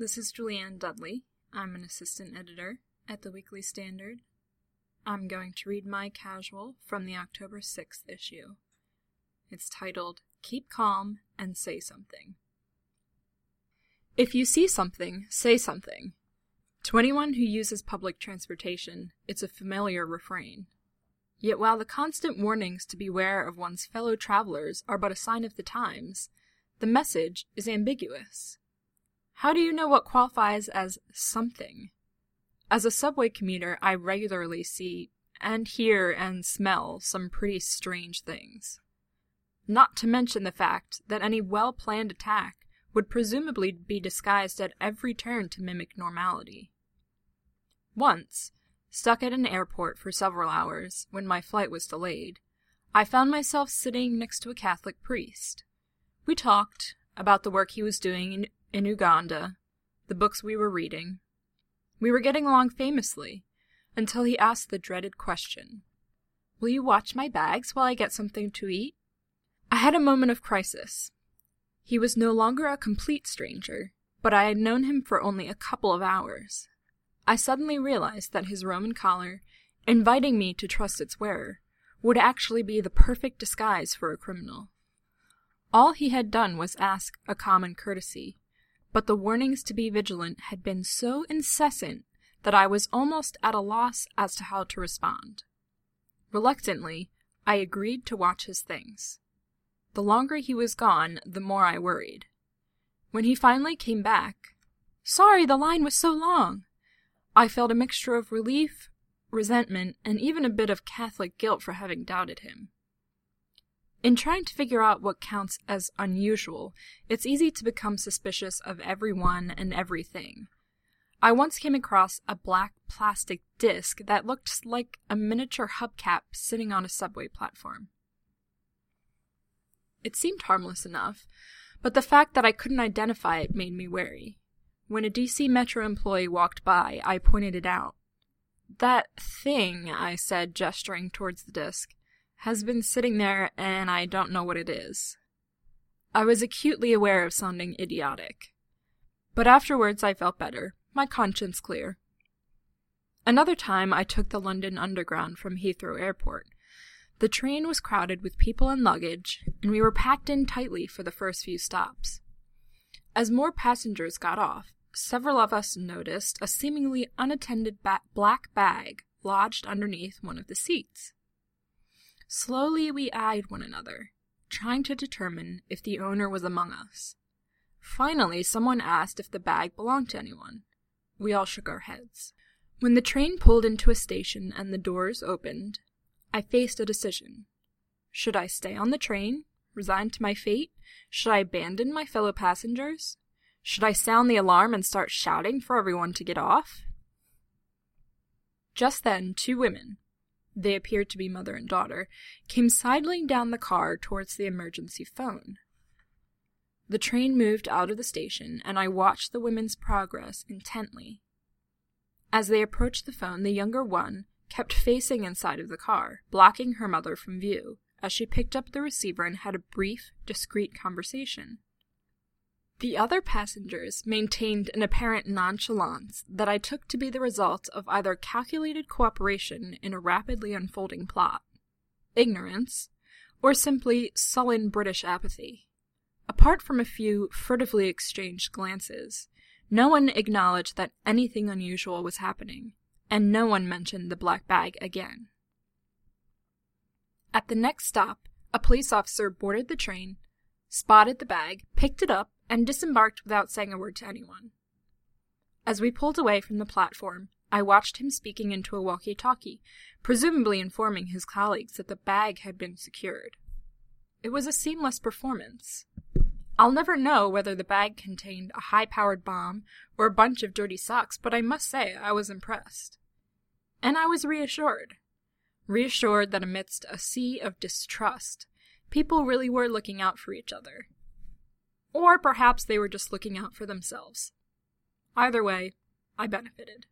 This is Julianne Dudley. I'm an assistant editor at the Weekly Standard. I'm going to read my casual from the October 6th issue. It's titled Keep Calm and Say Something. If you see something, say something. To anyone who uses public transportation, it's a familiar refrain. Yet while the constant warnings to beware of one's fellow travelers are but a sign of the times, the message is ambiguous. How do you know what qualifies as something? As a subway commuter, I regularly see and hear and smell some pretty strange things. Not to mention the fact that any well planned attack would presumably be disguised at every turn to mimic normality. Once, stuck at an airport for several hours when my flight was delayed, I found myself sitting next to a Catholic priest. We talked about the work he was doing in, Uganda, the books we were reading. We were getting along famously until he asked the dreaded question Will you watch my bags while I get something to eat? I had a moment of crisis. He was no longer a complete stranger, but I had known him for only a couple of hours. I suddenly realized that his Roman collar, inviting me to trust its wearer, would actually be the perfect disguise for a criminal. All he had done was ask a common courtesy, but the warnings to be vigilant had been so incessant that I was almost at a loss as to how to respond. Reluctantly, I agreed to watch his things. The longer he was gone, the more I worried. When he finally came back, sorry the line was so long, I felt a mixture of relief, resentment, and even a bit of Catholic guilt for having doubted him. In trying to figure out what counts as unusual, it's easy to become suspicious of everyone and everything. I once came across a black plastic disc that looked like a miniature hubcap sitting on a subway platform. It seemed harmless enough, but the fact that I couldn't identify it made me wary. When a DC Metro employee walked by, I pointed it out. That thing, I said, gesturing towards the disc, has been sitting there and I don't know what it is. I was acutely aware of sounding idiotic. But afterwards I felt better, my conscience clear. Another time I took the London Underground from Heathrow Airport. The train was crowded with people and luggage, and we were packed in tightly for the first few stops. As more passengers got off, several of us noticed a seemingly unattended ba- black bag lodged underneath one of the seats. Slowly we eyed one another, trying to determine if the owner was among us. Finally, someone asked if the bag belonged to anyone. We all shook our heads. When the train pulled into a station and the doors opened, I faced a decision. Should I stay on the train, resigned to my fate? Should I abandon my fellow passengers? Should I sound the alarm and start shouting for everyone to get off? Just then, two women, they appeared to be mother and daughter, came sidling down the car towards the emergency phone. The train moved out of the station, and I watched the women's progress intently. As they approached the phone, the younger one kept facing inside of the car, blocking her mother from view, as she picked up the receiver and had a brief, discreet conversation. The other passengers maintained an apparent nonchalance that I took to be the result of either calculated cooperation in a rapidly unfolding plot, ignorance, or simply sullen British apathy. Apart from a few furtively exchanged glances, no one acknowledged that anything unusual was happening, and no one mentioned the black bag again. At the next stop, a police officer boarded the train, spotted the bag, picked it up, and disembarked without saying a word to anyone. As we pulled away from the platform, I watched him speaking into a walkie talkie, presumably informing his colleagues that the bag had been secured. It was a seamless performance. I'll never know whether the bag contained a high powered bomb or a bunch of dirty socks, but I must say I was impressed. And I was reassured. Reassured that amidst a sea of distrust, people really were looking out for each other. Or perhaps they were just looking out for themselves. Either way, I benefited.